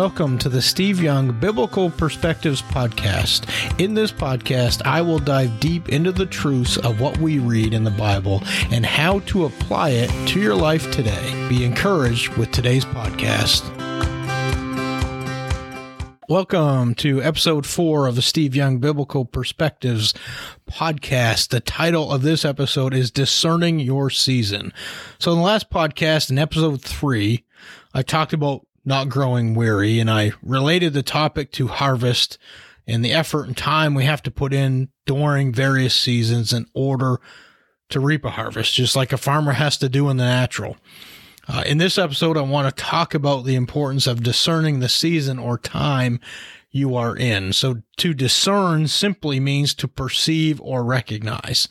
welcome to the Steve Young Biblical Perspectives Podcast. In this podcast, I will dive deep into the truths of what we read in the Bible and how to apply it to your life today. Be encouraged with today's podcast. Welcome to episode four of the Steve Young Biblical Perspectives podcast. The title of this episode is Discerning Your Season. So, in the last podcast, in episode three, I talked about not growing weary and I related the topic to harvest and the effort and time we have to put in during various seasons in order to reap a harvest, just like a farmer has to do in the natural. Uh, in this episode, I want to talk about the importance of discerning the season or time you are in. So to discern simply means to perceive or recognize.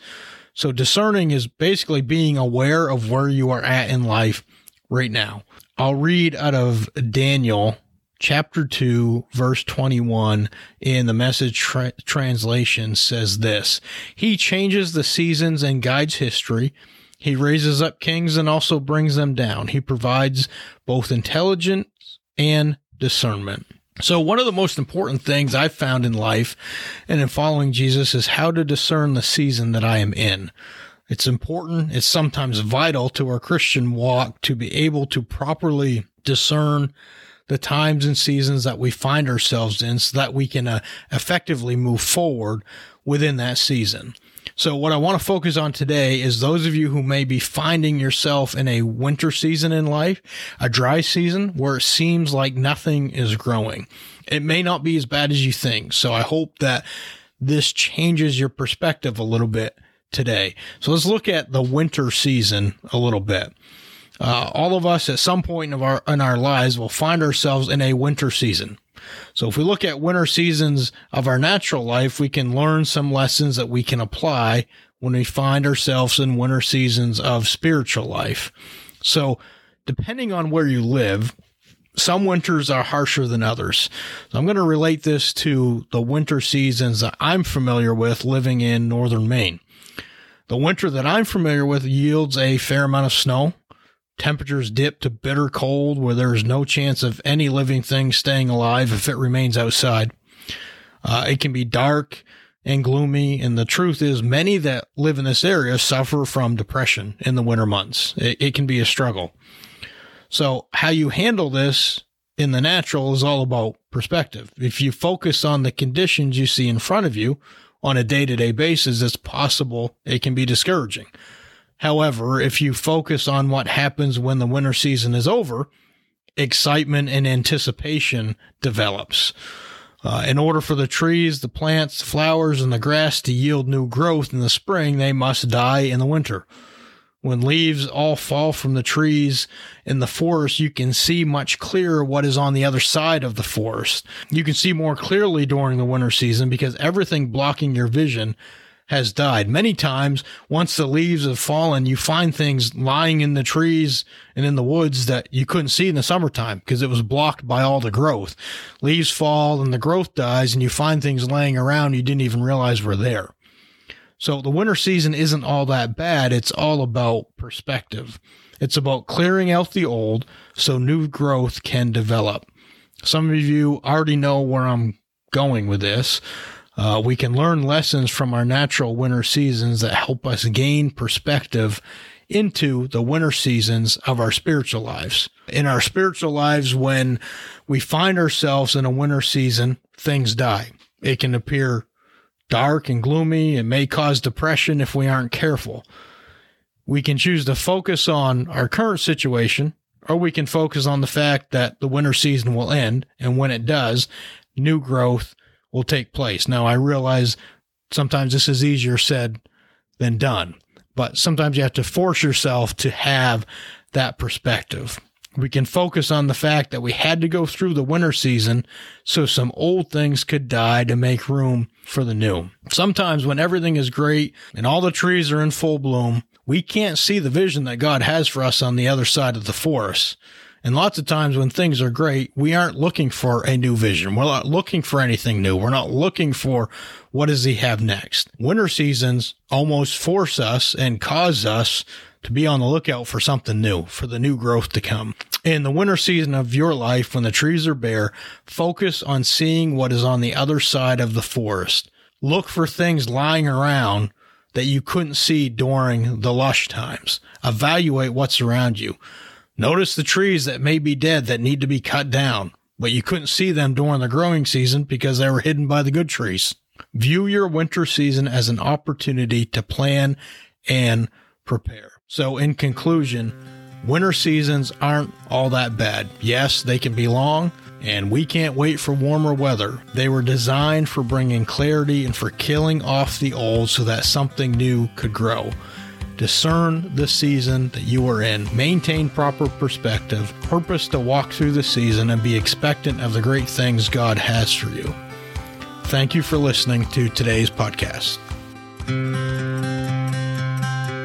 So discerning is basically being aware of where you are at in life right now. I'll read out of Daniel chapter 2 verse 21 in the message tra- translation says this he changes the seasons and guides history he raises up kings and also brings them down. He provides both intelligence and discernment. So, one of the most important things I've found in life and in following Jesus is how to discern the season that I am in. It's important, it's sometimes vital to our Christian walk to be able to properly discern the times and seasons that we find ourselves in so that we can uh, effectively move forward within that season. So what I want to focus on today is those of you who may be finding yourself in a winter season in life, a dry season where it seems like nothing is growing. It may not be as bad as you think. So I hope that this changes your perspective a little bit today. So let's look at the winter season a little bit. Uh, all of us at some point of our in our lives will find ourselves in a winter season. So if we look at winter seasons of our natural life, we can learn some lessons that we can apply when we find ourselves in winter seasons of spiritual life. So depending on where you live, some winters are harsher than others. So I'm going to relate this to the winter seasons that I'm familiar with living in northern Maine. The winter that I'm familiar with yields a fair amount of snow. Temperatures dip to bitter cold where there is no chance of any living thing staying alive if it remains outside. Uh, it can be dark and gloomy, and the truth is, many that live in this area suffer from depression in the winter months. It, it can be a struggle. So, how you handle this in the natural is all about perspective. If you focus on the conditions you see in front of you on a day to day basis, it's possible it can be discouraging. However, if you focus on what happens when the winter season is over, excitement and anticipation develops. Uh, in order for the trees, the plants, the flowers, and the grass to yield new growth in the spring, they must die in the winter. When leaves all fall from the trees in the forest, you can see much clearer what is on the other side of the forest. You can see more clearly during the winter season because everything blocking your vision has died. Many times, once the leaves have fallen, you find things lying in the trees and in the woods that you couldn't see in the summertime because it was blocked by all the growth. Leaves fall and the growth dies, and you find things laying around you didn't even realize were there. So the winter season isn't all that bad. It's all about perspective. It's about clearing out the old so new growth can develop. Some of you already know where I'm going with this. Uh, we can learn lessons from our natural winter seasons that help us gain perspective into the winter seasons of our spiritual lives. In our spiritual lives, when we find ourselves in a winter season, things die. It can appear dark and gloomy. It may cause depression if we aren't careful. We can choose to focus on our current situation, or we can focus on the fact that the winter season will end. And when it does, new growth will take place. Now, I realize sometimes this is easier said than done, but sometimes you have to force yourself to have that perspective. We can focus on the fact that we had to go through the winter season so some old things could die to make room for the new. Sometimes when everything is great and all the trees are in full bloom, we can't see the vision that God has for us on the other side of the forest. And lots of times when things are great, we aren't looking for a new vision. We're not looking for anything new. We're not looking for what does he have next. Winter seasons almost force us and cause us to be on the lookout for something new, for the new growth to come. In the winter season of your life, when the trees are bare, focus on seeing what is on the other side of the forest. Look for things lying around that you couldn't see during the lush times. Evaluate what's around you. Notice the trees that may be dead that need to be cut down, but you couldn't see them during the growing season because they were hidden by the good trees. View your winter season as an opportunity to plan and prepare. So, in conclusion, winter seasons aren't all that bad. Yes, they can be long, and we can't wait for warmer weather. They were designed for bringing clarity and for killing off the old so that something new could grow. Discern the season that you are in, maintain proper perspective, purpose to walk through the season, and be expectant of the great things God has for you. Thank you for listening to today's podcast.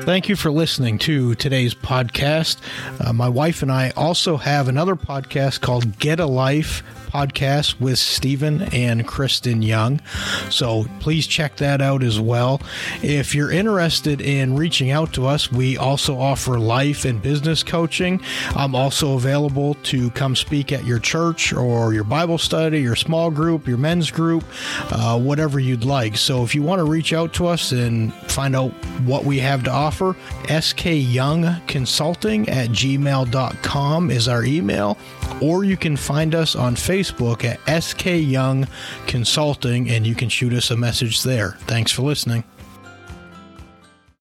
Thank you for listening to today's podcast. Uh, my wife and I also have another podcast called Get a Life podcast with Stephen and Kristen Young. So please check that out as well. If you're interested in reaching out to us, we also offer life and business coaching. I'm also available to come speak at your church or your Bible study, your small group, your men's group, uh, whatever you'd like. So if you want to reach out to us and find out what we have to offer, skyoungconsulting at gmail.com is our email, or you can find us on Facebook at SK Young Consulting, and you can shoot us a message there. Thanks for listening.